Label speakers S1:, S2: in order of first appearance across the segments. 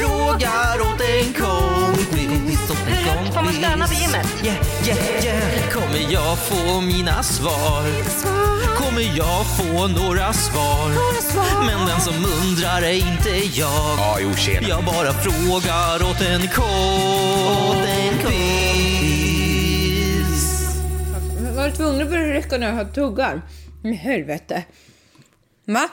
S1: Frågar åt en kompis. Åt en kompis.
S2: Får man stöna på gymmet?
S1: Yeah, yeah, yeah. Kommer jag få mina svar? Kommer jag få några svar? Men den som undrar är inte jag.
S3: Ja, jo, tjena.
S1: Jag bara frågar åt en kompis.
S2: Var du tvungen att börja räcka när jag har tuggar? Men helvete. Va?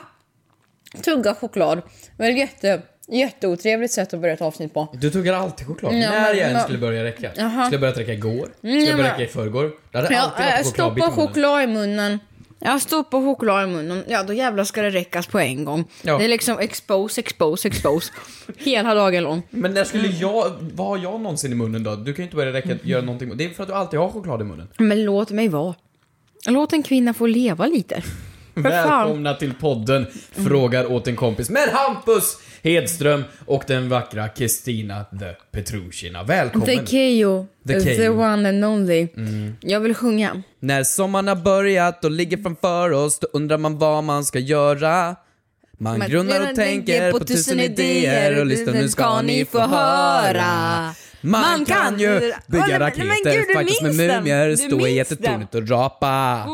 S2: Tugga choklad. Väl jätte, jätteotrevligt sätt att börja ett avsnitt på.
S4: Du tuggar alltid choklad.
S2: Ja,
S4: När jag än skulle börja räcka.
S2: Jaha.
S4: Skulle jag börjat räcka igår. Skulle
S2: ja,
S4: jag börja räcka i förrgår. Det hade alltid varit chokladbit
S2: stoppar
S4: i munnen.
S2: choklad i munnen. Jag stoppar choklad i munnen. Ja, då jävlar ska det räckas på en gång.
S4: Ja.
S2: Det är liksom expose, expose, expose. Hela dagen lång.
S4: Men när skulle jag, vad har jag någonsin i munnen då? Du kan ju inte börja räcka, göra någonting. Det är för att du alltid har choklad i munnen.
S2: Men låt mig vara. Låt en kvinna få leva lite.
S4: Välkomna till podden Frågar åt en kompis med Hampus Hedström och den vackra Kristina the Petrushina. Välkommen!
S2: The Keyyo.
S4: The
S2: The, one and only. Jag vill sjunga.
S4: När sommaren har börjat och ligger framför oss, då undrar man vad man ska göra. Man
S2: Man
S4: grunnar och tänker på tusen idéer och lyssna, nu ska ni få höra. Man kan ju bygga
S2: men
S4: raketer,
S2: gud, du
S4: fightas med mumier, stå i jättetornet och rapa.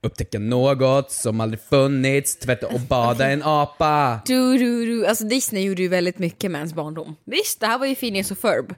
S4: Upptäcka något som aldrig funnits, tvätta och bada en apa.
S2: Du, du, du. Alltså Disney gjorde ju väldigt mycket med ens barndom. Visst, det här var ju Phineas och Ferb.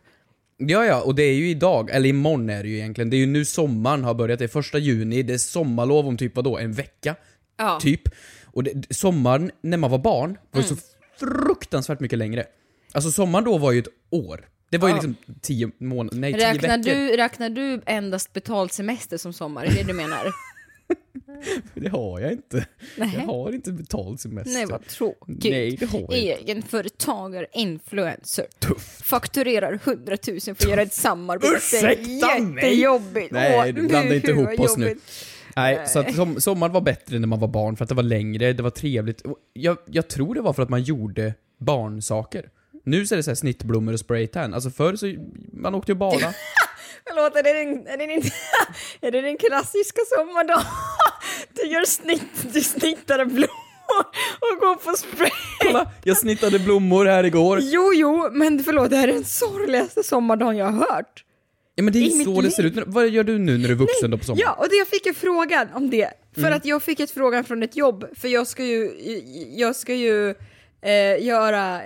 S4: Ja, ja, och det är ju idag, eller imorgon är det ju egentligen. Det är ju nu sommaren har börjat, det är första juni, det är sommarlov om typ vadå, en vecka?
S2: Ja.
S4: Typ. Och det, sommaren när man var barn var ju
S2: Mm.
S4: så fruktansvärt mycket längre. Alltså sommaren då var ju ett år. Det var ju liksom tio månader, nej tio
S2: Räknar
S4: veckor.
S2: du, räknar du endast betald semester som sommar? Är det det du menar?
S4: Det har jag inte.
S2: Nej.
S4: Jag har inte betald semester.
S2: Nej, vad tråkigt.
S4: Nej, det har jag.
S2: Egenföretagare, influencer. Fakturerar 100 000 för att göra ett samarbete.
S4: Ursäkta mig!
S2: Jättejobbigt.
S4: Nej, du blandar inte ihop oss nu.
S2: jobbigt.
S4: Nej, så att som, sommaren var bättre när man var barn för att det var längre, det var trevligt. Jag, jag tror det var för att man gjorde barnsaker. Nu så är det så här snittblommor och spraytan. Alltså förr så, man åkte ju bada.
S2: Förlåt, är det din, är det din, är det din klassiska sommardag? Du gör snitt, du snittar blommor och går på spray.
S4: Kolla, jag snittade blommor här igår.
S2: Jo, jo, men förlåt, det här är den sorgligaste sommardagen jag har hört.
S4: Ja men det är
S2: I
S4: ju så det ser ut. Vad gör du nu när du är vuxen då på sommaren?
S2: Ja, och det, jag fick ju frågan om det. För
S4: Mm.
S2: att jag fick ett frågan från ett jobb, för jag ska ju, jag ska ju eh, göra,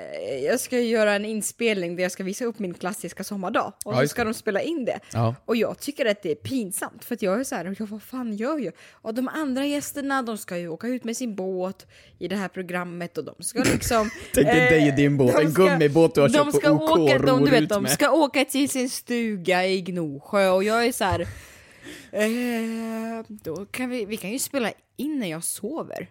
S2: jag ska göra en inspelning där jag ska visa upp min klassiska sommardag. Och
S4: Ja,
S2: så ska
S4: det.
S2: de spela in det.
S4: Ja.
S2: Och jag tycker att det är pinsamt, för att jag är så här, vad fan gör jag? Och de andra gästerna, de ska ju åka ut med sin båt i det här programmet och de ska liksom...
S4: Tänk dig dig och din båt,
S2: de
S4: en gummibåt du har köpt på
S2: ska
S4: OK
S2: åka, de, du vet, de
S4: med.
S2: ska åka till sin stuga i Gnosjö och jag är så här... Eh, då kan vi, vi kan ju spela in när jag sover.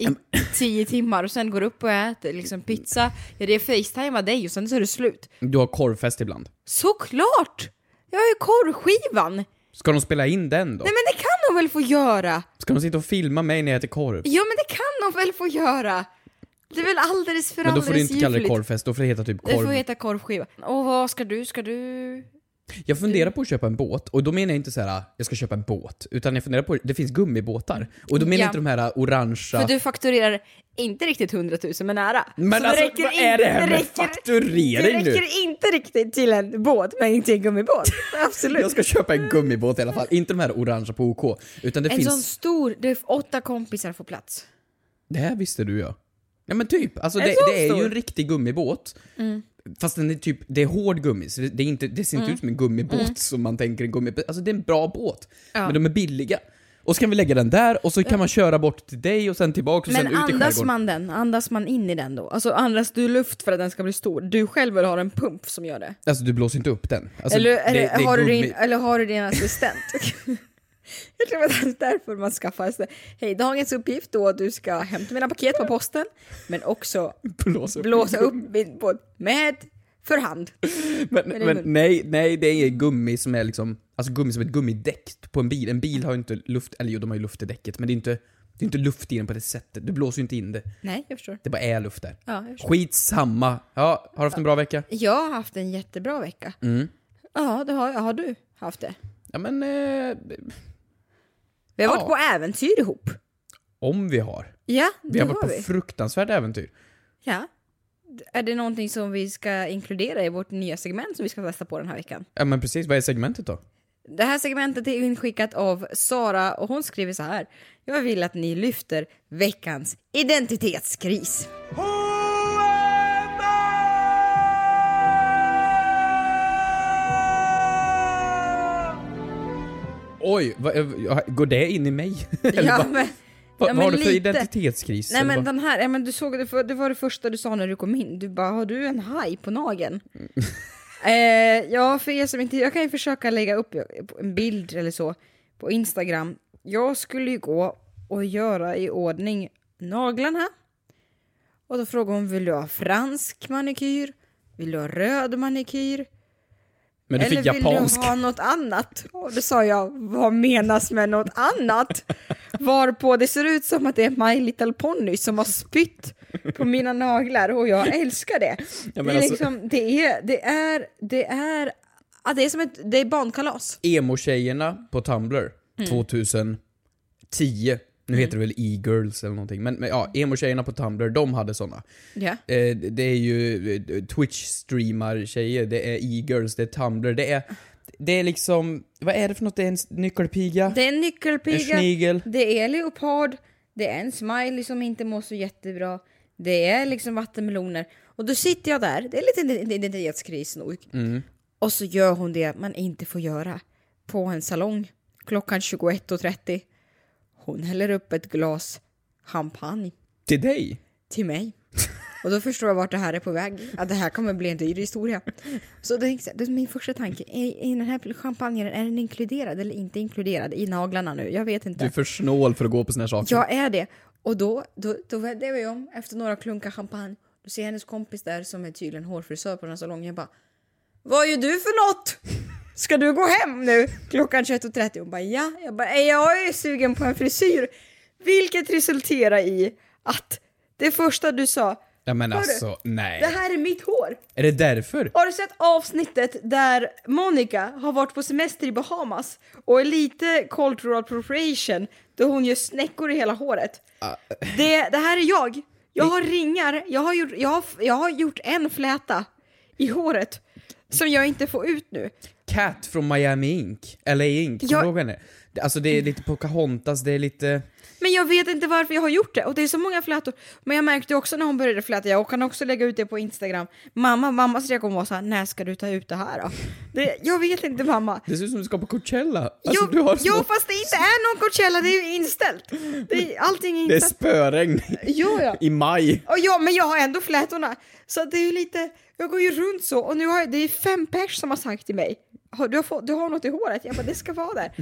S2: I tio timmar och sen går upp och äter liksom pizza. Ja, det är facetimea dig och sen så är det slut.
S4: Du har korvfest ibland.
S2: Såklart! Jag har ju korvskivan!
S4: Ska de spela in den då?
S2: Nej men det kan de väl få göra?
S4: Ska de sitta och filma mig när jag äter korv?
S2: Ja men det kan de väl få göra? Det är väl alldeles för
S4: Men då
S2: alldeles
S4: får du inte kalla det
S2: ljuvligt.
S4: korvfest, då får det heta typ
S2: Det
S4: korv.
S2: får heta korvskiva. Och vad ska du? Ska du...
S4: Jag funderar på att köpa en båt, och då menar jag inte så här, jag ska köpa en båt, utan jag funderar på, det finns gummibåtar. Och då menar
S2: Ja.
S4: jag inte de här orangea...
S2: För du fakturerar inte riktigt 100 000 men nära.
S4: Men
S2: Så
S4: alltså, vad är det här med
S2: räcker-
S4: fakturering
S2: Det
S4: nu?
S2: räcker inte riktigt till en båt, men inte en gummibåt. Absolut.
S4: Jag ska köpa en gummibåt i alla fall, inte de här orangea på OK. Utan det
S2: en
S4: finns...
S2: sån stor, det är åtta kompisar får plats.
S4: Det här visste du ja. Ja men typ, alltså det, det är ju en riktig gummibåt. Fast den är typ, det är hård gummi, så det, är inte, det ser inte ut som en gummibåt som man tänker en gummibåt. Alltså det är en bra båt.
S2: Ja.
S4: Men de är billiga. Och så kan vi lägga den där, och så kan man köra bort till dig och sen tillbaka och
S2: Men
S4: sen ut i
S2: andas man den? Andas man in i den då? Alltså andas du luft för att den ska bli stor? Du själv vill ha en pump som gör det?
S4: Alltså du blåser inte upp den. Alltså,
S2: eller,
S4: det-
S2: det, har
S4: gummi-
S2: din, eller har du din assistent? Jag tror att det är därför man skaffar sig. Hej, dagens uppgift då du ska hämta mina paket på posten, men också
S4: Blås upp.
S2: blåsa upp min båt med för hand.
S4: Men, men
S2: väl-
S4: nej, nej, det är gummi som är liksom, alltså gummi som ett gummidäck på en bil. En bil har ju inte luft, eller jo de har ju luft i däcket, men det är inte, det är inte luft i den på det sättet. Du blåser ju inte in det.
S2: Nej, jag förstår.
S4: Det bara är luft där.
S2: Ja, jag förstår.
S4: Skitsamma. Ja, har du haft en bra vecka?
S2: Jag har haft en jättebra vecka.
S4: Mm.
S2: Ja, det har, har du haft det.
S4: Ja men, eh,
S2: Vi har
S4: Ja.
S2: varit på äventyr ihop.
S4: om vi har.
S2: Ja,
S4: Vi
S2: det
S4: har
S2: har
S4: varit på
S2: vi.
S4: fruktansvärt äventyr.
S2: Ja. Är det någonting som vi ska inkludera i vårt nya segment som vi ska testa på den här veckan?
S4: Ja men precis, vad är segmentet då?
S2: Det här segmentet är inskickat av Sara och hon skriver så här. Jag vill att ni lyfter veckans identitetskris.
S4: Oj, vad, går det in i mig?
S2: Ja, men,
S4: vad,
S2: ja,
S4: vad har du för
S2: lite.
S4: identitetskris?
S2: Nej men den här, ja, men du såg det var det första du sa när du kom in. Du bara, har du en haj på nageln? eh, ja, för er som inte, jag kan ju försöka lägga upp en bild eller så på Instagram. Jag skulle ju gå och göra i ordning naglarna. Och då frågade hon, vill du ha fransk manikyr? Vill du ha röd manikyr?
S4: Men du
S2: Eller
S4: fick
S2: vill
S4: japansk.
S2: du ha något annat? Och då sa jag, vad menas med något annat? Varpå det ser ut som att det är My Little Pony som har spytt på mina naglar och jag älskar det.
S4: Ja,
S2: det, är
S4: alltså-
S2: liksom, det är, det är, det är, ja, det är som ett, det är barnkalas.
S4: Emo-tjejerna på Tumblr
S2: Mm.
S4: 2010, nu heter det väl e-girls eller någonting, men, men ja, emo-tjejerna på Tumblr, de hade såna.
S2: Ja.
S4: Eh, det är ju eh, Twitch-streamar-tjejer, det är e-girls, det är Tumblr, det är, det är liksom, vad är det för något? Det är en nyckelpiga?
S2: Det är en
S4: en
S2: nyckelpiga,
S4: snigel?
S2: det är leopard, det är en smiley som inte mår så jättebra, det är liksom vattenmeloner. Och då sitter jag där, det är lite en identitetskris nog.
S4: Mm.
S2: Och så gör hon det man inte får göra på en salong klockan 21.30. Hon häller upp ett glas champagne
S4: Till dig?
S2: till mig. Och då förstår jag vart det här är på väg. Att det här kommer bli en dyr historia. Så är, det är min första tanke. Är, är den här champagnen, är den inkluderad eller inte inkluderad i naglarna nu? Jag vet inte.
S4: Du är för snål för att gå på såna här saker.
S2: Jag är det. Och då, då, då vände jag mig om efter några klunkar champagne. Då ser jag hennes kompis där som är tydligen hårfrisör på den här salongen. Jag bara, vad gör du för något? Ska du gå hem nu klockan 21.30? Hon bara, ja. Jag bara, "Eh, jag är sugen på en frisyr. Vilket resulterar i att det första du sa,
S4: Ja men
S2: Hörru,
S4: alltså, nej.
S2: det här är mitt hår.
S4: Är det därför?
S2: Har du sett avsnittet där Monica har varit på semester i Bahamas och är lite cultural appropriation då hon gör snäckor i hela håret? Det, det här är jag. Jag har ringar, jag har, gjort, jag, har, jag har gjort en fläta i håret som jag inte får ut nu.
S4: Cat från Miami Ink, LA Ink, kommer
S2: Jag-
S4: ihåg henne? Alltså det är lite Pocahontas, det är lite...
S2: Men jag vet inte varför jag har gjort det och det är så många flätor. Men jag märkte också när hon började fläta, jag kan också lägga ut det på Instagram. Mamma, mammas reaktion var såhär, när ska du ta ut det här då? Det, jag vet inte mamma.
S4: Det ser ut som du ska på Coachella. Alltså,
S2: jo,
S4: har
S2: jo, fast det inte är någon Coachella, det är ju inställt. Det är, allting är
S4: Det är
S2: inställt.
S4: spöregn
S2: Jo, ja.
S4: i maj.
S2: Och ja, men jag har ändå flätorna. Så det är ju lite, jag går ju runt så och nu har jag, det är fem pers som har sagt till mig, du, har fått, du har något i håret? Jag bara, det ska vara där.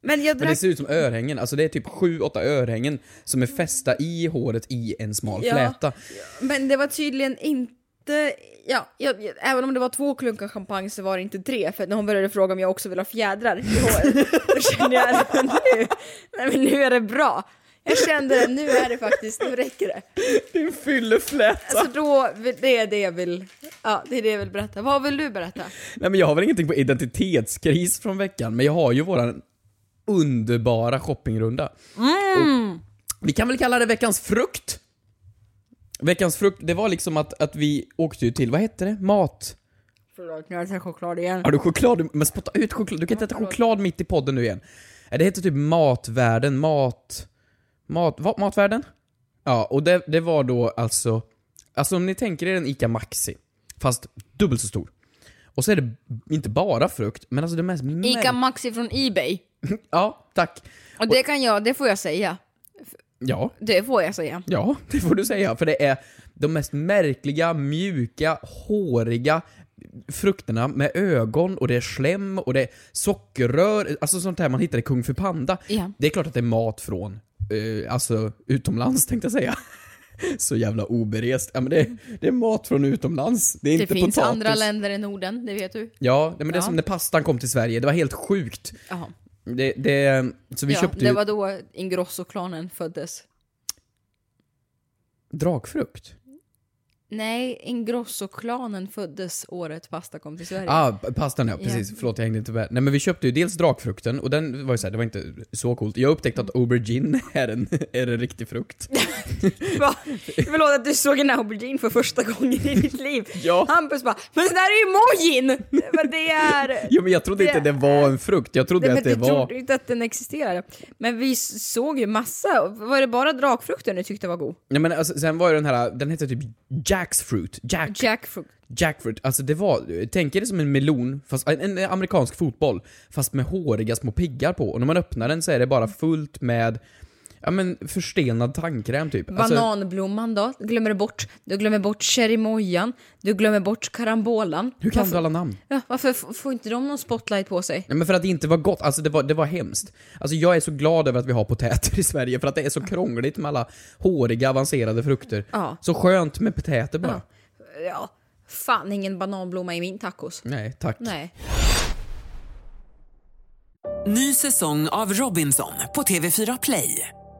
S2: Men jag
S4: Men det
S2: drack,
S4: ser ut som örhängen, alltså det är typ sju, åtta örhängen som är fästa i håret i en smal
S2: Ja.
S4: fläta.
S2: men det var tydligen inte, ja, jag, jag, även om det var två klunkar champagne så var det inte tre, för när hon började fråga om jag också vill ha fjädrar i håret, då kände jag att nu, nej, men nu är det bra. Jag kände det, nu är det faktiskt, nu räcker det.
S4: Din fyllefläta!
S2: Alltså då, det är det jag vill, ja, det är det jag vill berätta. Vad vill du berätta?
S4: Nej men jag har väl ingenting på identitetskris från veckan, men jag har ju våran underbara shoppingrunda. Och vi kan väl kalla det veckans frukt? Veckans frukt, det var liksom att, att vi åkte ju till, vad hette det? Mat...
S2: Förlåt, nu har jag ätit choklad igen.
S4: Har du choklad? Men spotta ut choklad, du kan inte äta choklad mitt i podden nu igen. Det heter typ Matvärlden, mat... Mat... Vad, matvärlden? Ja, och det, det var då alltså... Alltså om ni tänker er en ICA Maxi, fast dubbelt så stor. Och så är det inte bara frukt, men alltså det mest...
S2: Ica Maxi från Ebay.
S4: Ja, tack.
S2: Och det kan jag, det får jag säga.
S4: Ja,
S2: Det får jag säga.
S4: ja, det får du säga. För det är de mest märkliga, mjuka, håriga, frukterna med ögon och det är slem och det är sockerrör, alltså sånt här man hittar i Kung Fu Panda.
S2: Ja.
S4: Det är klart att det är mat från, eh, alltså utomlands tänkte jag säga. Så jävla oberest. Ja men det, det är mat från utomlands. Det är
S2: Det
S4: inte
S2: finns
S4: potatis.
S2: andra länder i Norden, det vet du.
S4: Ja, men det är
S2: Ja.
S4: som när pastan kom till Sverige, det var helt sjukt.
S2: Jaha.
S4: Det, det, så vi
S2: ja,
S4: köpte
S2: det var då Ingrosso-klanen föddes.
S4: dragfrukt.
S2: Nej, Ingrosso-klanen föddes året pasta kom till Sverige.
S4: Ah, pastan ja, precis.
S2: Ja.
S4: Förlåt jag hängde inte med. Nej men vi köpte ju dels drakfrukten och den var ju såhär, det var inte så coolt. Jag upptäckte att aubergine är en, är en riktig frukt.
S2: Va? Förlåt att du såg en aubergine för första gången i ditt liv.
S4: Ja.
S2: Hampus bara, men det där är ju mojin! Men det är...
S4: Jo men jag trodde inte det var en frukt, jag trodde
S2: Nej,
S4: att det
S2: du
S4: var...
S2: trodde inte att den existerade. Men vi såg ju massa. Var det bara drakfrukten du tyckte var god?
S4: Nej men alltså, sen var ju den här, den hette typ Jacksfruit. Jack,
S2: Jackfruit.
S4: Jackfruit. Alltså det var, tänk er det som en melon, fast en, en amerikansk fotboll, fast med håriga små piggar på. Och när man öppnar den så är det bara fullt med, ja men förstelnad tandkräm typ. Alltså,
S2: Bananblomman då? Du glömmer bort. Du glömmer bort cherrymojan. Du glömmer bort karambolan.
S4: hur kan
S2: varför,
S4: du alla namn?
S2: ja, varför f- får inte de någon spotlight på sig?
S4: Nej men för att det inte var gott, alltså det var, det var hemskt. Alltså jag är så glad över att vi har potäter i Sverige, för att det är så krångligt med alla håriga avancerade frukter.
S2: Ja.
S4: Så skönt med potäter bara.
S2: Ja, fan ingen bananblomma i min tacos.
S4: Nej, tack.
S2: Nej.
S5: Ny säsong av Robinson på TV4 Play.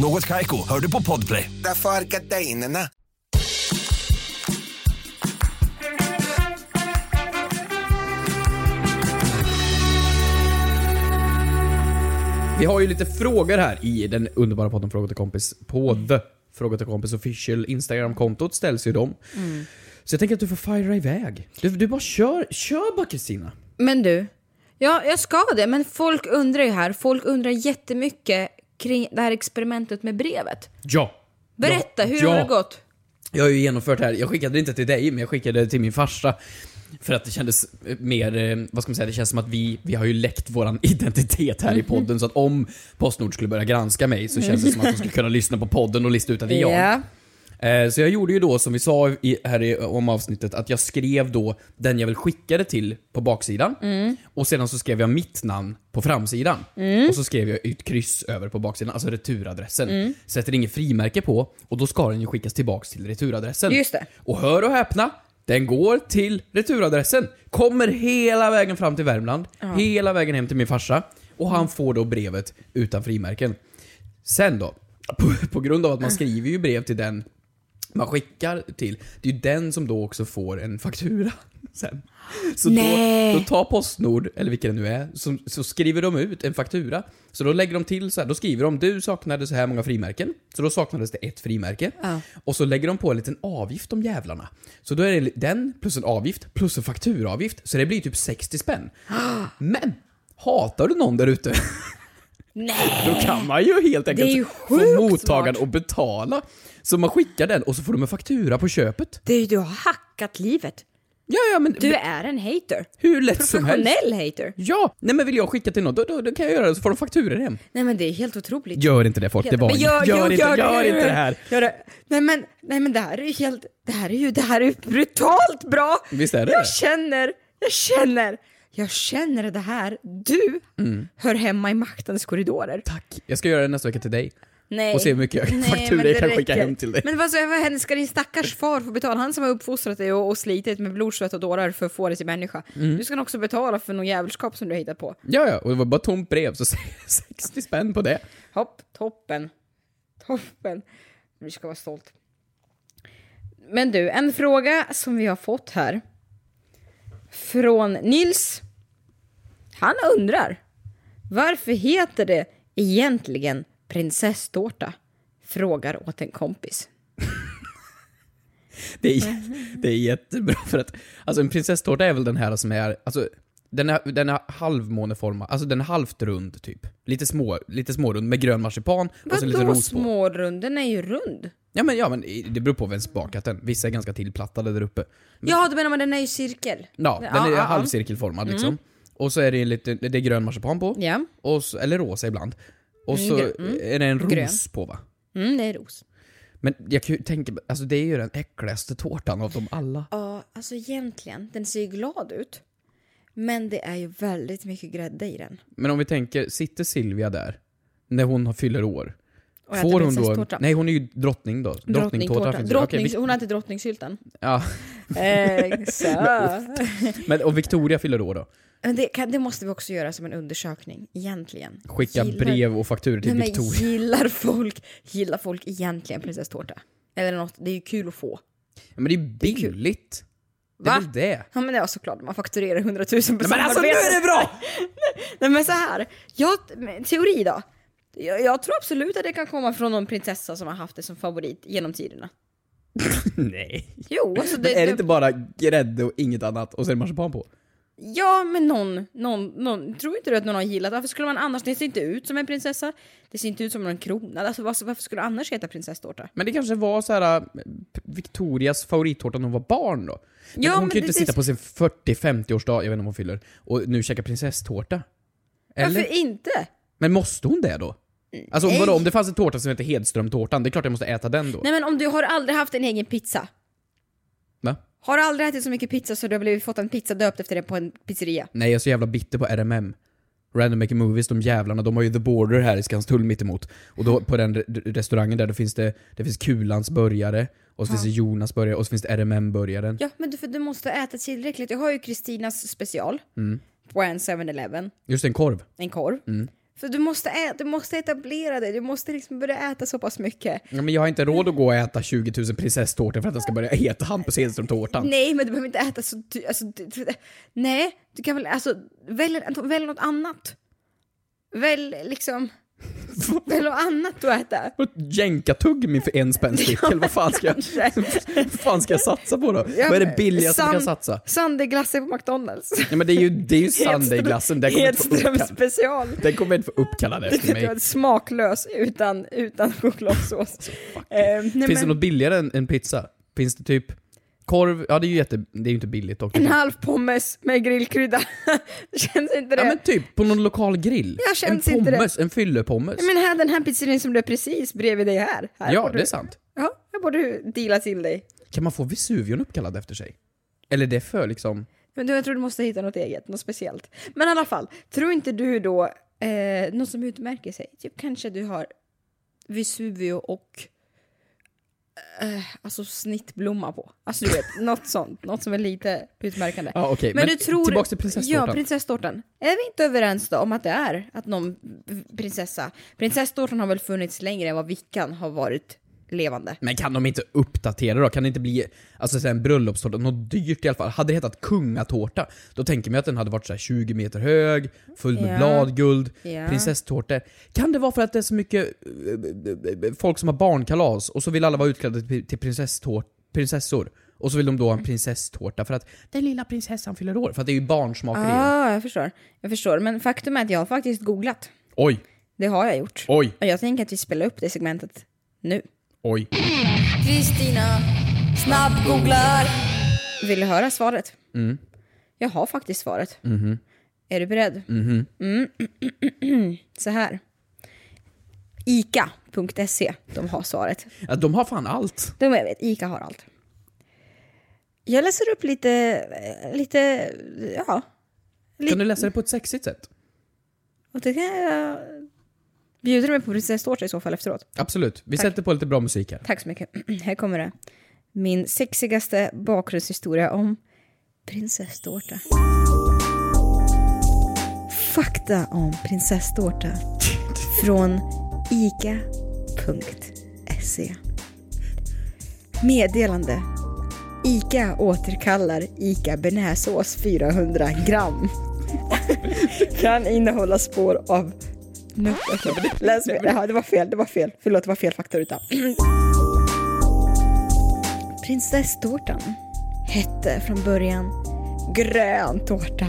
S6: Något Kaiko, hör du på Podplay.
S7: Därför är gardinerna.
S4: Vi har ju lite frågor här i den underbara podden Fråga till kompis på The Fråga till kompis official Instagram-kontot ställs ju de. Så jag tänker att du får fira iväg. Du, du bara kör, kör bara Kristina.
S2: Men du, ja, jag ska det, men folk undrar ju här, folk undrar jättemycket kring det här experimentet med brevet.
S4: Ja!
S2: Berätta, hur
S4: ja.
S2: har det gått?
S4: Jag har ju genomfört det här, jag skickade det inte till dig, men jag skickade det till min farsa. För att det kändes eh, mer, eh, vad ska man säga, det känns som att vi, vi har ju läckt våran identitet här i podden, så att om Postnord skulle börja granska mig så känns det som att de skulle kunna lyssna på podden och lista ut att det är jag.
S2: Ja.
S4: Eh, Så jag gjorde ju då, som vi sa i, här i, om avsnittet, att jag skrev då den jag vill skicka det till på baksidan. Och sedan så skrev jag mitt namn på framsidan. Och så skrev jag ett kryss över på baksidan, alltså returadressen. Sätter inget frimärke på, och då ska den ju skickas tillbaks till returadressen.
S2: Just det.
S4: Och hör och häpna, den går till returadressen. Kommer hela vägen fram till Värmland, hela vägen hem till min farsa. Och han får då brevet utan frimärken. Sen då, på, på grund av att man skriver ju brev till den man skickar till, det är ju den som då också får en faktura sen. Så då, då tar Postnord, eller vilka det nu är, så, så skriver de ut en faktura. Så då lägger de till så här, då skriver de du saknade så här många frimärken. Så då saknades det ett frimärke.
S2: Ja.
S4: Och så lägger de på en liten avgift om jävlarna. Så då är det den plus en avgift plus en fakturaavgift. Så det blir typ 60 spänn. Men! Hatar du någon där ute?
S2: Nej!
S4: Då kan man ju helt enkelt få mottagaren att betala. Så man skickar den och så får de en faktura på köpet.
S2: Det är ju, du har hackat livet.
S4: Ja, ja, men
S2: Du är en hater.
S4: hur lätt som helst.
S2: Professionell hater.
S4: Ja, nej men vill jag skicka till någon, då, då, då kan jag göra det så får de fakturor hem.
S2: Nej men det är helt otroligt.
S4: Gör inte det folk, det var
S2: Men
S4: gör,
S2: jo,
S4: inte,
S2: gör
S4: gör, inte det här.
S2: Gör det. Nej men, nej men det här är ju helt, det här är ju, det här är brutalt bra!
S4: Visst är det
S2: Jag känner, jag känner, jag känner det här. Du
S4: Mm.
S2: hör hemma i maktens korridorer.
S4: Tack. Jag ska göra det nästa vecka till dig.
S2: Nej.
S4: Och se hur mycket jag- fakturor jag kan skicka hem till dig.
S2: Men vad, händer, ska din stackars far få betala? Han som har uppfostrat dig och, och slitit med blod, svett och dårar för att få dig till människa.
S4: Mm.
S2: Nu ska också betala för någon jävelskap som du har hittat på.
S4: Ja, ja, och det var bara tomt brev, så 60 spänn på det.
S2: Hopp, toppen. Toppen. Du ska vara stolt. Men du, en fråga som vi har fått här. Från Nils. Han undrar. Varför heter det egentligen prinsesstårta? Frågar åt en kompis.
S4: Det är, det är jättebra för att, alltså en prinsesstårta är väl den här som är, alltså den är, den är halvmåneformad, alltså den är halvt rund typ. Lite små, lite smårund med grön marsipan och så lite ros på.
S2: smårund? Den är ju rund.
S4: Ja men, ja men det beror på vem som bakat den. Vissa är ganska tillplattade där uppe.
S2: Ja, du menar men den är ju cirkel.
S4: Ja, den är
S2: ja, ja.
S4: halvcirkelformad liksom. Och så är det lite, det är grön marsipan på.
S2: Ja,
S4: Och så, eller rosa ibland. Och så
S2: Mm, grön. Mm.
S4: är det en ros
S2: Grön.
S4: på va?
S2: mm, det är ros.
S4: Men jag kan ju tänka, alltså det är ju den äckligaste tårtan av dem alla.
S2: Ja, alltså egentligen, den ser ju glad ut. Men det är ju väldigt mycket grädde i den.
S4: Men om vi tänker, sitter Silvia där, när hon har fyller år?
S2: Och äter
S4: Får hon då...
S2: prinsesstårta.
S4: Nej, hon är ju drottning då. Drottningtårta finns det.
S2: Drottning,
S4: Okej, vi-
S2: Hon äter drottningsylten.
S4: ja.
S2: Eh, så.
S4: Men och Victoria fyller år då?
S2: Men det, kan, det måste vi också göra som en undersökning, egentligen.
S4: Skicka
S2: Gillar-
S4: brev och fakturor till Victoria.
S2: gillar folk, gillar folk egentligen prinsesstårta? Eller något, det är ju kul att få.
S4: Ja, men det är ju billigt. Det är väl det?
S2: Ja men det var såklart, man fakturerar 100 000 på
S4: Nej, men alltså nu är det bra!
S2: Nej men så här, jag, teori då. Jag, jag tror absolut att det kan komma från någon prinsessa som har haft det som favorit genom tiderna.
S4: Nej.
S2: Jo, alltså det,
S4: är det inte bara grädde och inget annat och sen marsipan på?
S2: Ja, men någon, någon, någon, tror inte du att någon har gillat Varför skulle man annars, det ser inte ut som en prinsessa, det ser inte ut som en krona, alltså varför, skulle det annars heta prinsesstårta?
S4: Men det kanske var så här äh, Victorias favorittårta när hon var barn då? Men
S2: Ja,
S4: hon
S2: men
S4: kan ju inte sitta på sin 40-50-årsdag, jag vet inte om hon fyller, och nu käka prinsesstårta. Eller?
S2: Varför inte?
S4: Men måste hon det då? Alltså
S2: Nej.
S4: vadå, om det fanns en tårta som heter Hedströmtårtan, det är klart jag måste äta den då.
S2: Nej men om du har aldrig haft en egen pizza? Har du aldrig ätit så mycket pizza så du har blivit fått en pizza döpt efter det på en pizzeria?
S4: Nej, jag är så jävla bitter på RMM. Random Making Movies, de jävlarna, de har ju The Border här i Skanstull mittemot. Och då på den re- restaurangen där, då finns det, det finns Kulans burgare, och så finns det Jonas burgare, och så finns det RMM-burgaren.
S2: Ja, men du, för du måste äta tillräckligt. Jag har ju Kristinas special på en 7-Eleven,
S4: Just en korv.
S2: en korv. För du måste, ä- du måste etablera dig, du måste liksom börja äta så pass mycket.
S4: Ja, men jag har inte råd att gå och äta 20 000 prinsesstårtor för att jag ska börja äta Hampus Hedström-tårtan.
S2: Nej, men du behöver inte äta så... dy- Alltså, nej, du kan väl... Alltså, välj, välj något annat. Välj liksom... något annat att äta.
S4: Jänkartuggummi för en spänn styck, eller vad fan ska jag, vad fan ska jag satsa på då?
S2: Ja,
S4: vad är det billigaste man kan satsa?
S2: Sundayglasse på McDonalds.
S4: Ja men det är ju, det är ju Sundayglassen, den kommer inte få
S2: Hedström special.
S4: den kommer inte få uppkallad
S2: Det
S4: efter mig.
S2: var smaklös utan, utan chokladsås. Eh, nej,
S4: Finns
S2: men,
S4: det något billigare än, än pizza? Finns det typ korv? Ja det är ju jätte, det är ju inte billigt dock.
S2: En halv pommes med grillkrydda. Känns inte det?
S4: Ja men typ, på någon lokal grill.
S2: Jag känns
S4: en
S2: inte det.
S4: pommes, en fyllepommes.
S2: Men här, den här pizzerian som du är precis bredvid dig här. här
S4: Ja, det
S2: du-
S4: är sant.
S2: Ja, här borde du deala till dig.
S4: Kan man få Vesuvion uppkallad efter sig? Eller det är för liksom...
S2: Men du, jag tror du måste hitta något eget, något speciellt. Men i alla fall, tror inte du då, eh, något som utmärker sig? Typ kanske du har Vesuvio och eh, alltså snittblomma på. Alltså du vet, något sånt. Något som är lite utmärkande.
S4: Ja okej,
S2: Men,
S4: men,
S2: du tror...
S4: tillbaks till prinsesstårtan.
S2: Ja, prinsesstårtan. Är vi inte överens då om att det är att någon prinsessa... Prinsesstårtan har väl funnits längre än vad Vickan har varit levande?
S4: Men kan de inte uppdatera då? Kan det inte bli, alltså så här, en bröllopstårta, något dyrt i alla fall? Hade det hetat kungatårta, då tänker man att den hade varit så här 20 meter hög, full med
S2: Ja.
S4: bladguld,
S2: Ja.
S4: prinsesstårta. Kan det vara för att det är så mycket folk som har barnkalas, och så vill alla vara utklädda till, prinsessor? Och så vill de då ha en prinsesstårta för att den lilla prinsessan fyller år, för att det är ju barnsmakeri.
S2: Ja, ah, jag förstår. Jag förstår. Men faktum är att jag har faktiskt googlat.
S4: Oj,
S2: Det har jag gjort.
S4: oj,
S2: Och jag tänker att vi spelar upp det segmentet nu.
S4: Oj.
S2: Kristina snabbgooglar. Vill du höra svaret?
S4: Mm.
S2: Jag har faktiskt svaret.
S4: Mhm.
S2: Är du beredd?
S4: Mhm.
S2: Mm. Så här. Ica.se, de har svaret.
S4: Ja, de har fan allt.
S2: De jag vet, Ica har allt. Jag läser upp lite, eh, lite, ja.
S4: Kan du läsa det på ett sexigt sätt?
S2: Och det kan jag... Bjuder du mig på prinsesstårta i så fall efteråt?
S4: Absolut. Vi
S2: Tack.
S4: sätter på lite bra musik här.
S2: Tack så mycket. Här kommer det. Min sexigaste bakgrundshistoria om prinsesstårta. Fakta om prinsesstårta från ica.se. Meddelande. Ica återkallar Ica bearnaisesås 400 gram. kan innehålla spår av nötter. Läs mer. Jaha, det var fel, det var fel. Förlåt, det var fel faktaruta. Prinsesstårtan hette från början grön tårta.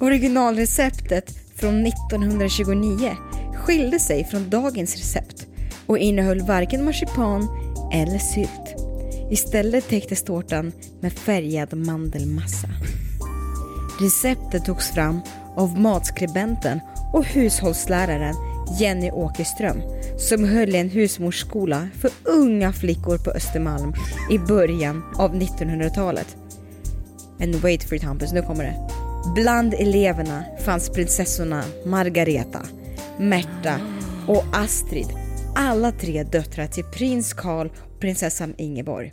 S2: Originalreceptet från 1929 skilde sig från dagens recept och innehöll varken marsipan eller sylt. Istället täcktes tårtan med färgad mandelmassa. Receptet togs fram av matskribenten och hushållsläraren Jenny Åkerström som höll en husmorsskola för unga flickor på Östermalm i början av 1900-talet. And wait for it Hampus, nu kommer det. Bland eleverna fanns prinsessorna Margareta, Märta och Astrid. Alla tre döttrar till prins Karl och prinsessan Ingeborg.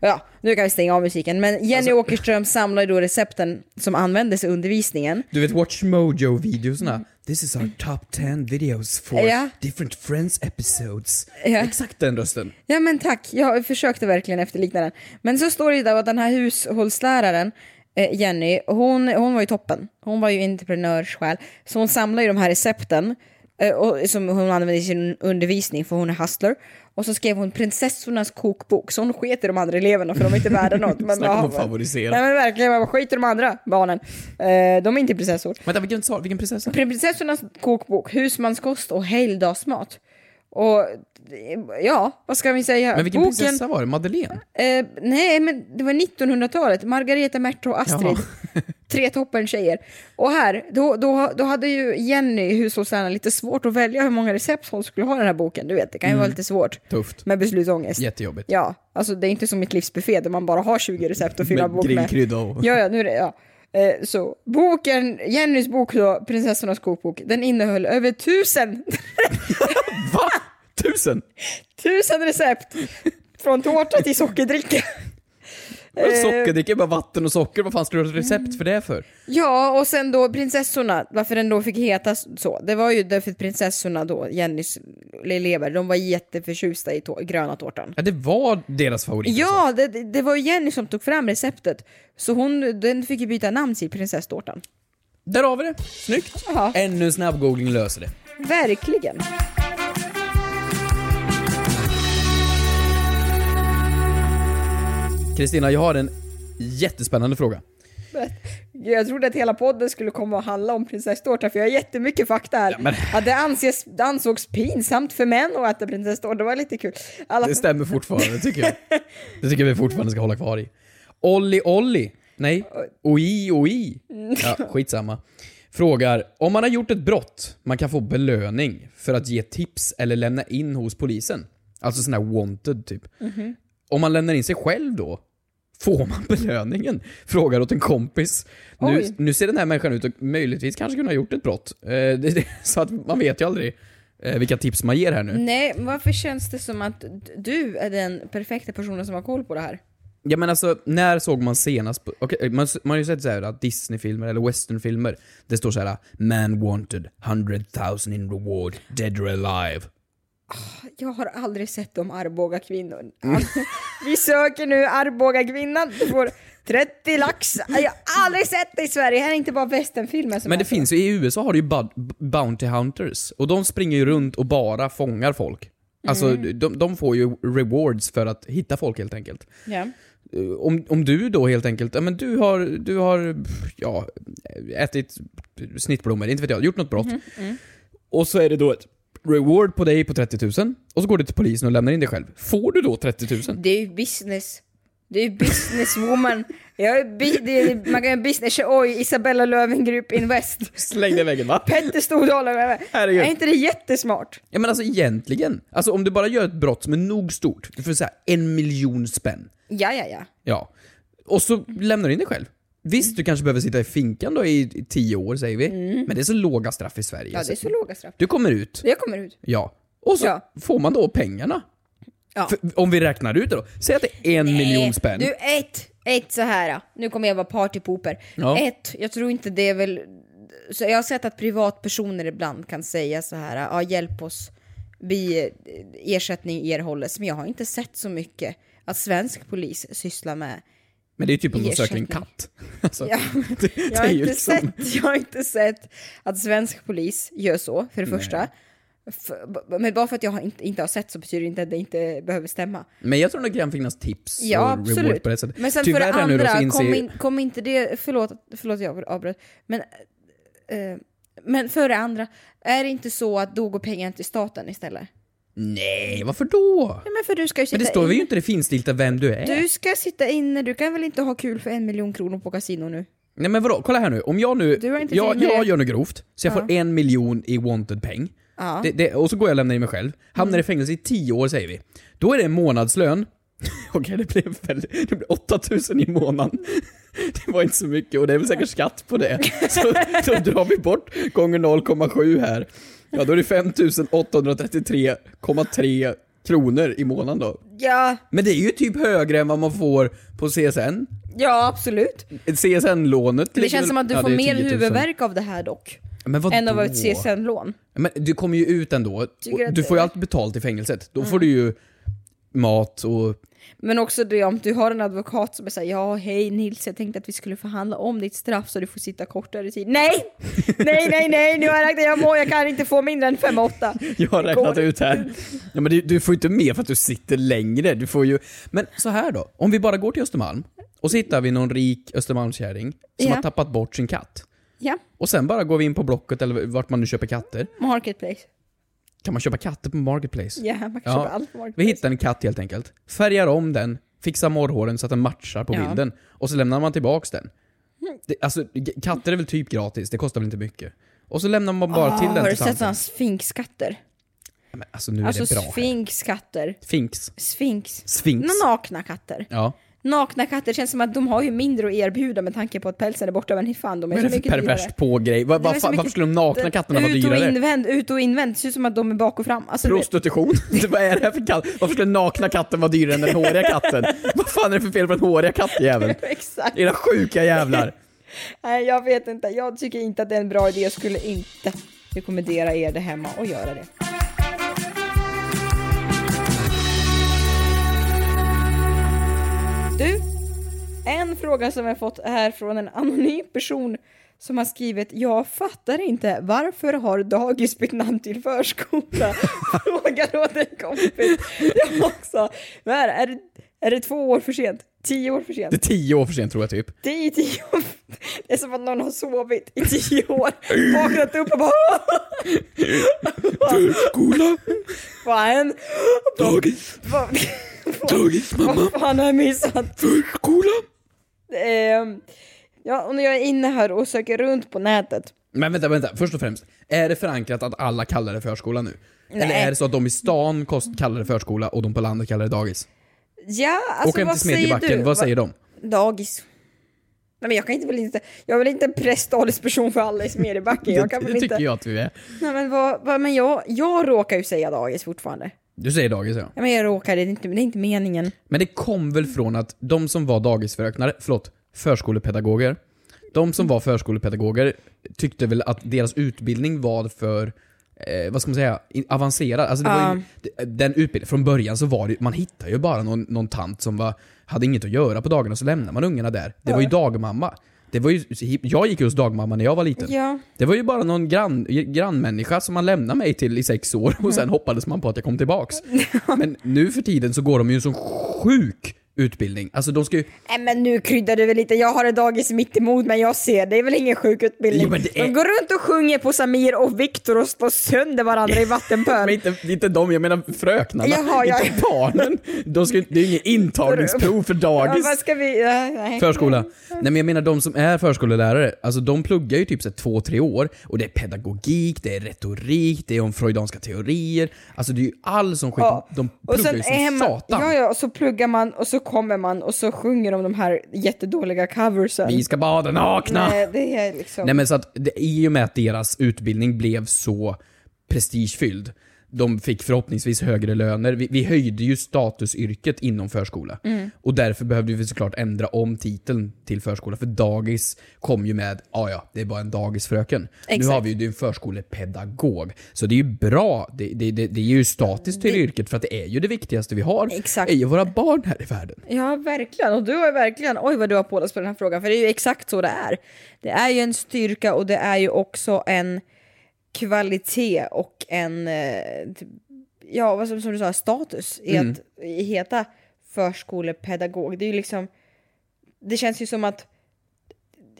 S2: Ja, nu kan vi stänga av musiken, men Jenny
S4: Alltså-
S2: Åkerström samlar då recepten som användes i undervisningen.
S4: Du vet Watch Mojo-videorna? This is our top 10 videos for
S2: Ja.
S4: different Friends episodes.
S2: Ja.
S4: Exakt den rösten.
S2: Ja men tack, jag försökte verkligen efterlikna den. Men så står det ju där att den här hushållsläraren, eh, Jenny, hon, hon var ju toppen. Hon var ju entreprenörssjäl. Så hon samlar ju de här recepten eh, och, som hon använder i sin undervisning för hon är hustler. Och så skrev hon prinsessornas kokbok, så hon sket i de andra eleverna för de är inte värda något. Men,
S4: Snacka om favorisera.
S2: Nej men verkligen, man skiter i de andra barnen. Eh, de är inte prinsessor.
S4: Vänta, vilken, vilken prinsessa?
S2: Prinsessornas kokbok, husmanskost och helgdagsmat. Och ja, vad ska vi säga?
S4: Men vilken
S2: Boken,
S4: prinsessa var det? Madeleine?
S2: Eh, nej, men det var 1900-talet. Margareta, Märta och Astrid. Tre toppen-tjejer. Och här, då, då, då hade ju Jenny, hushållsläraren, lite svårt att välja hur många recept hon skulle ha i den här boken. Du vet, det kan ju
S4: Mm.
S2: vara lite svårt
S4: Tufft.
S2: med beslutsångest.
S4: Jättejobbigt.
S2: Ja, alltså det är inte som mitt livsbuffé där man bara har 20 recept att fylla
S4: Med
S2: bok med.
S4: grillkrydda och-
S2: Ja, ja, nu är det, ja. Eh, så boken, Jennys bok då, Prinsessornas kokbok, den innehöll över tusen,
S4: Va? Tusen?
S2: tusen recept! Från tårta till sockerdricka. Eh,
S4: Sockerdricka är bara vatten och socker, vad fan ska du ha ett recept för det för?
S2: Ja, och sen då prinsessorna, varför den då fick heta så, det var ju därför att prinsessorna då, Jennys elever, de var jätteförtjusta i tå- gröna tårtan.
S4: Ja, det var deras favorit.
S2: Ja, det, det- det var ju Jenny som tog fram receptet, så hon, den fick ju byta namn till prinsesstårtan.
S4: Där har vi det. Snyggt.
S2: Ja.
S4: Ännu en snabb googling löser det.
S2: Verkligen.
S4: Kristina, jag har en jättespännande fråga.
S2: Jag trodde att hela podden skulle komma att handla om prinsesstårta, för jag har jättemycket fakta här.
S4: men-
S2: Att det, anses, det ansågs pinsamt för män att äta prinsesstårta, det var lite kul. Alla...
S4: Det stämmer fortfarande, tycker jag. Det tycker jag vi fortfarande ska hålla kvar i. Olli Olli, nej, Oi Oi, ja, skitsamma. Frågar, om man har gjort ett brott, man kan få belöning för att ge tips eller lämna in hos polisen. Alltså sån här wanted typ.
S2: Mhm.
S4: Om man lämnar in sig själv då, får man belöningen? Frågar åt en kompis. Nu, nu ser den här människan ut att möjligtvis kanske kunna ha gjort ett brott. Eh, det, det, så att man vet ju aldrig eh, vilka tips man ger här nu.
S2: Nej, varför känns det som att du är den perfekta personen som har koll på det här?
S4: Ja men alltså, när såg man senast okej, man, man har ju sett såhär att Disney-filmer eller westernfilmer, det står såhär 'Man wanted, 100 000 in reward, dead or alive'
S2: Jag har aldrig sett om Arboga kvinnor. Vi söker nu Arboga kvinnan, du får 30 lax. Jag har aldrig sett det i Sverige, här är inte bara westernfilmer som
S4: Men det
S2: så.
S4: finns ju, i USA har du ju Bounty Hunters, och de springer ju runt och bara fångar folk. Alltså,
S2: Mm.
S4: de, de får ju rewards för att hitta folk helt enkelt. Eh, Om, om du då helt enkelt, ja men du har, du har, ja, ätit snittblommor, inte vet jag, gjort något brott.
S2: Mhm, mm.
S4: Och så är det då ett reward på dig på 30 000, och så går du till polisen och lämnar in dig själv. Får du då 30 000?
S2: Det är ju business. Det är ju businesswoman. Jag är bi- det är, man kan göra business, oj, Isabella Löwengrip Invest.
S4: Släng det i väggen va?
S2: Petter Stordalen. Är inte det jättesmart?
S4: Ja men alltså egentligen, alltså om du bara gör ett brott som är nog stort, du får säga en miljon spänn.
S2: Ja, ja, ja.
S4: Ja. Och så lämnar du in dig själv. Visst, du kanske behöver sitta i finkan då i i tio år säger vi, men det är så låga straff i Sverige.
S2: Mm. Ja, det är så låga straff.
S4: Du kommer ut,
S2: Jag kommer ut.
S4: ja. Och så
S2: Ja.
S4: får man då pengarna.
S2: Ja.
S4: För, om vi räknar ut det då, säg att det är en miljon spänn.
S2: Du, ett, ett så här. Nu kommer jag vara partypooper.
S4: Ja.
S2: Ett, jag tror inte det är väl... Så jag har sett att privatpersoner ibland kan säga så här, ja hjälp oss, vi, ersättning erhålles. Men jag har inte sett så mycket att svensk polis sysslar med
S4: Men det är typ om de söker en katt. Alltså,
S2: Ja,
S4: det,
S2: jag, har
S4: ju
S2: inte
S4: liksom...
S2: sett, jag har inte sett att svensk polis gör så, för det första. F- b- men bara för att jag inte, inte har sett så betyder det inte att det inte behöver stämma.
S4: Men jag tror nog det kan finnas tips
S2: Ja,
S4: och reward
S2: absolut.
S4: på det sättet.
S2: Men sen
S4: Tyvärr
S2: för det
S4: nu då
S2: andra,
S4: finns
S2: kom, in, kom inte det, förlåt, förlåt jag avbröt, men, eh, men för det andra, är det inte så att då går pengarna till staten istället?
S4: Nej, varför då?
S2: Nej men för du ska ju sitta
S4: Men det står ju
S2: inne.
S4: inte det finstilta vem du är.
S2: Du ska sitta inne, du kan väl inte ha kul för en miljon kronor på kasino nu?
S4: Nej men vadå, kolla här nu. Om jag nu, jag, jag gör något grovt, så jag får en miljon i wanted peng.
S2: Ja. Mm.
S4: Det, det, och så går jag och lämnar in mig själv. Hamnar i fängelse i 10 år säger vi. Då är det en månadslön. Okej, det blev väldigt, det blev 8000 i månaden. Det var inte så mycket och det är väl säkert skatt på det. Så då drar vi bort gånger 0,7 här. Ja, då är det 5833,3 kronor i månaden då.
S2: Ja,
S4: Men det är ju typ högre än vad man får på CSN.
S2: ja absolut.
S4: CSN-lånet
S2: Det känns som att du
S4: ja,
S2: får mer
S4: 10 000.
S2: huvudvärk av det här dock.
S4: Men vadå?
S2: Än av ett CSN-lån.
S4: Men du kommer ju ut ändå. Du får ju alltid betalt i fängelset. Då får du ju mat och...
S2: Men också det om du har en advokat som såhär, ja hej Nils, jag tänkte att vi skulle förhandla om ditt straff så du får sitta kortare tid. Nej! Nej, nej, nej, nu har jag räknat, jag, må, jag kan inte få mindre än 5-8.
S4: Jag har räknat ut här. Ja, men du, du får inte mer för att du sitter längre. Du får ju... Men så här då. Om vi bara går till Östermalm och så hittar vi någon rik Östermalmskärring som
S2: Ja.
S4: har tappat bort sin katt.
S2: Ja,
S4: Och sen bara går vi in på Blocket eller vart man nu köper katter.
S2: Marketplace.
S4: Kan man köpa katter på Marketplace?
S2: Ja, man kan
S4: Ja.
S2: köpa allt på
S4: Vi
S2: Marketplace.
S4: hittar en katt helt enkelt. Färgar om den, fixar morrhåren så att den matchar på
S2: Ja.
S4: bilden. Och så lämnar man tillbaks den. Det, alltså, g- katter är väl typ gratis, det kostar väl inte mycket. Och så lämnar man bara till
S2: Ah,
S4: den
S2: har du
S4: till
S2: sett
S4: tanten.
S2: sådana sfinkskatter?
S4: Men alltså nu är
S2: Alltså
S4: det bra här.
S2: sfinkskatter.
S4: Finks. Sphinx.
S2: Nakna katter.
S4: Ja.
S2: Nakna katter känns som att de har ju mindre att erbjuda med tanke på att pälsen är borta, men hur fan de är
S4: är
S2: så
S4: det för
S2: mycket dyrare.
S4: perverst på-grej? Va, va,
S2: är så
S4: fa-
S2: mycket-
S4: varför skulle de nakna katterna vara
S2: ut och
S4: dyrare?
S2: invänd, ut och invänd, det ser ut som att de är bak och fram. Alltså,
S4: Prostitution? Vad är det här för katt? Varför skulle nakna katten vara dyrare än den håriga katten? Vad fan är det för fel på den håriga kattjäveln?
S2: Exakt.
S4: Era sjuka jävlar!
S2: Nej, jag vet inte. Jag tycker inte att det är en bra idé. Jag skulle inte rekommendera er det hemma att göra det. Du, en fråga som jag fått är från en anonym person som har skrivit Jag fattar inte, varför har dagis bytt namn till förskola? Frågar åt en kompis. Jag också. Men är, är, det, är det två år för sent? Tio år för sent?
S4: Det är tio år för sent tror jag typ.
S2: Tio, tio år. Det är som att någon har sovit i tio år, vaknat upp och bara
S4: Förskola,
S2: Fan!
S4: dagis,
S2: Vad,
S4: dagis, mamma,
S2: vad fan har jag missat?
S4: förskola.
S2: Ehm, ja, och när jag är inne här och söker runt på nätet.
S4: Men vänta, vänta. Först och främst. Är det förankrat att alla kallar det förskola nu? Eller
S2: Nej.
S4: är det så att de i stan kallar det förskola och de på landet kallar det dagis?
S2: Ja, alltså
S4: Åk hem
S2: vad
S4: till
S2: säger
S4: Smedjebacken,
S2: du?
S4: vad säger de?
S2: Dagis. Nej men jag kan inte väl inte, jag är väl inte en presstalesperson för alla i Smedjebacken. Jag kan
S4: det
S2: väl
S4: det
S2: inte.
S4: tycker jag att vi är.
S2: Nej men vad, vad men jag, jag råkar ju säga dagis fortfarande.
S4: Du säger dagis ja.
S2: Ja men jag råkar, det är inte, det är inte meningen.
S4: Men det kom väl från att de som var dagisfröknar, förlåt, förskolepedagoger, de som var förskolepedagoger tyckte väl att deras utbildning var för Eh, vad ska man säga, avancerad. Alltså det var ju, den utbildningen, från början så var det man hittar ju bara någon, någon tant som var, hade inget att göra på dagarna, så lämnar man ungarna där. Det var ju dagmamma. Det var ju, jag gick hos dagmamma när jag var liten.
S2: Ja.
S4: Det var ju bara någon grann, grannmänniska som man lämnade mig till i sex år och sen hoppades man på att jag kom tillbaks. Men nu för tiden så går de ju en sån sjuk utbildning. Alltså de ska ju...
S2: Nej men nu kryddar du väl lite, jag har ett dagis mitt emot men jag ser, det är väl ingen sjuk utbildning.
S4: Jo, är-
S2: De går runt och sjunger på Samir och Viktor och slår sönder varandra i vattenpöl.
S4: Men inte, inte de, jag menar fröknarna.
S2: Jaha, ja.
S4: Inte barnen. De ska, det är ju inget intagningsprov för
S2: ja,
S4: dagis.
S2: vad ska vi, ja, nej.
S4: Förskola. Nej men jag menar de som är förskollärare, alltså de pluggar ju typ så två, tre år och det är pedagogik, det är retorik, det är om freudianska teorier. Alltså det är ju all som skit.
S2: Ja.
S4: De pluggar ju som
S2: man,
S4: satan.
S2: ja, ja, och så pluggar man och så kommer man och så sjunger de de här jättedåliga coversen.
S4: Vi ska bada nakna!
S2: Nej, det är liksom...
S4: Nej men så att det, i och med att deras utbildning blev så prestigefylld de fick förhoppningsvis högre löner. Vi, vi höjde ju statusyrket inom förskola.
S2: Mm.
S4: Och därför behövde vi såklart ändra om titeln till förskola. För dagis kom ju med, ja ja, det är bara en dagisfröken. Nu
S2: Exakt.
S4: har vi ju det en förskolepedagog. Så det är ju bra. Det, det, det, det är ju statiskt till yrket för att det är ju det viktigaste vi har.
S2: Exakt.
S4: är ju våra barn här i världen.
S2: Ja, verkligen. Och du har ju verkligen, oj vad du har påläst på den här frågan, för det är ju exakt så det är. Det är ju en styrka och det är ju också en kvalitet och en, eh, typ- ja vad som, som du sa, status i
S4: Mm.
S2: att heta förskolepedagog. Det är ju liksom, det känns ju som att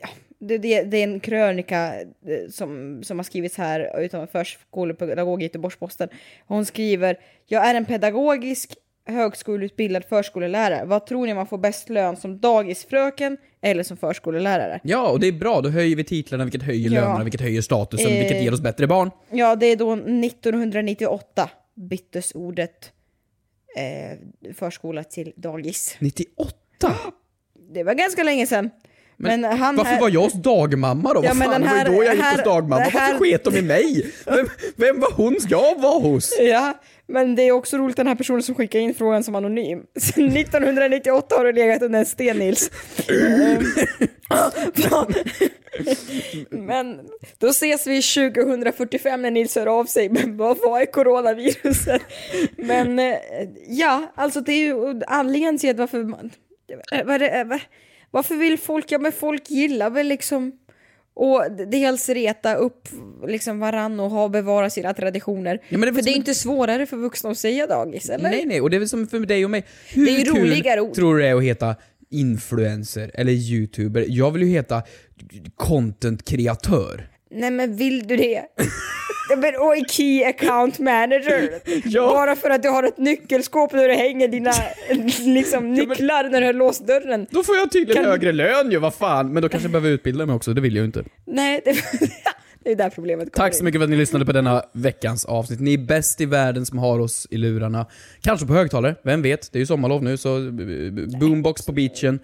S2: ja, det, det, det är en krönika eh, som, som har skrivits här utan förskolepedagog i Göteborgs-Posten. Hon skriver, jag är en pedagogisk högskoleutbildad förskolelärare. Vad tror ni man får bäst lön som dagisfröken eller som förskolelärare?
S4: Ja, och det är bra. Då höjer vi titlarna, vilket höjer
S2: Ja.
S4: lönerna, vilket höjer statusen,
S2: Eh.
S4: vilket ger oss bättre barn.
S2: Ja, det är då 1998 byttes ordet eh, förskola till dagis.
S4: 98?
S2: Det var ganska länge sedan. Men, han
S4: Varför
S2: här...
S4: var jag hos dagmamma då?
S2: Ja,
S4: Vad
S2: men
S4: fan, det var
S2: här-
S4: ju då jag gick
S2: här-
S4: hos dagmamma.
S2: här-
S4: Varför sket de i mig? Vem, vem var hon jag var hos?
S2: Ja, men det är också roligt den här personen som skickar in frågan som anonym. Sen 1998 har du legat under en sten Nils. Bra. men då ses vi 2045 när Nils hör av sig. Men vad var är coronaviruset? Men eh, ja, alltså det är ju anledningen till att varför man... eh, eh, varför vill folk, ja men folk gillar väl liksom och dels reta upp liksom varann och ha bevara sina traditioner.
S4: Ja, det
S2: för det är
S4: som-
S2: inte svårare för vuxna att säga dagis, eller?
S4: Nej, nej, och det är väl som för dig och mig. Hur
S2: Det är ju roligare ord.
S4: tror du det är att heta influencer eller youtuber? Jag vill ju heta content-kreatör.
S2: Nej men vill du det? Ja, men, oj, key account manager.
S4: Ja.
S2: Bara för att du har ett nyckelskåp där du hänger dina liksom, nycklar när du har låst dörren.
S4: Då får jag tydligen
S2: Kan-
S4: högre lön ju, vad fan. Men då kanske jag behöver utbilda mig också, det vill jag ju inte.
S2: Nej, det, det är där problemet kommer
S4: Tack så mycket för att ni lyssnade på denna veckans avsnitt. Ni är bäst i världen som har oss i lurarna. Kanske på högtalare, vem vet? Det är ju sommarlov nu, så eh, boombox på beachen.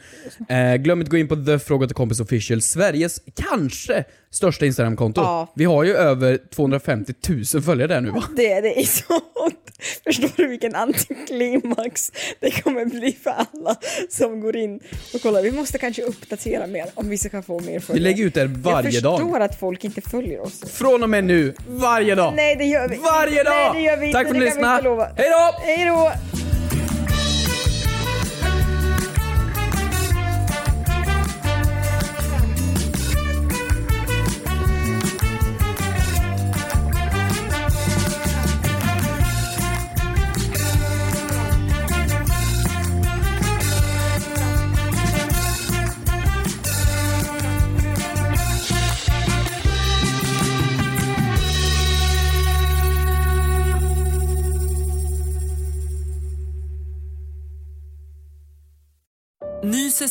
S4: Eh, glöm inte att gå in på The Fråga till Kompis Official, Sveriges kanske största Instagramkonto.
S2: Ja.
S4: Vi har ju över 250 000 följare där nu va?
S2: Det, det är så... Förstår du vilken antiklimax det kommer bli för alla som går in och kollar. Vi måste kanske uppdatera mer om vi ska få mer
S4: Vi
S2: följare.
S4: lägger ut det varje
S2: Jag
S4: dag.
S2: förstår att folk inte följer oss.
S4: Från och med nu, varje dag!
S2: Nej, det gör vi
S4: Varje dag!
S2: Nej, det gör vi
S4: Tack för att ni
S2: vi
S4: lyssnade.
S2: inte lova.
S4: Hej då!
S2: Hej då!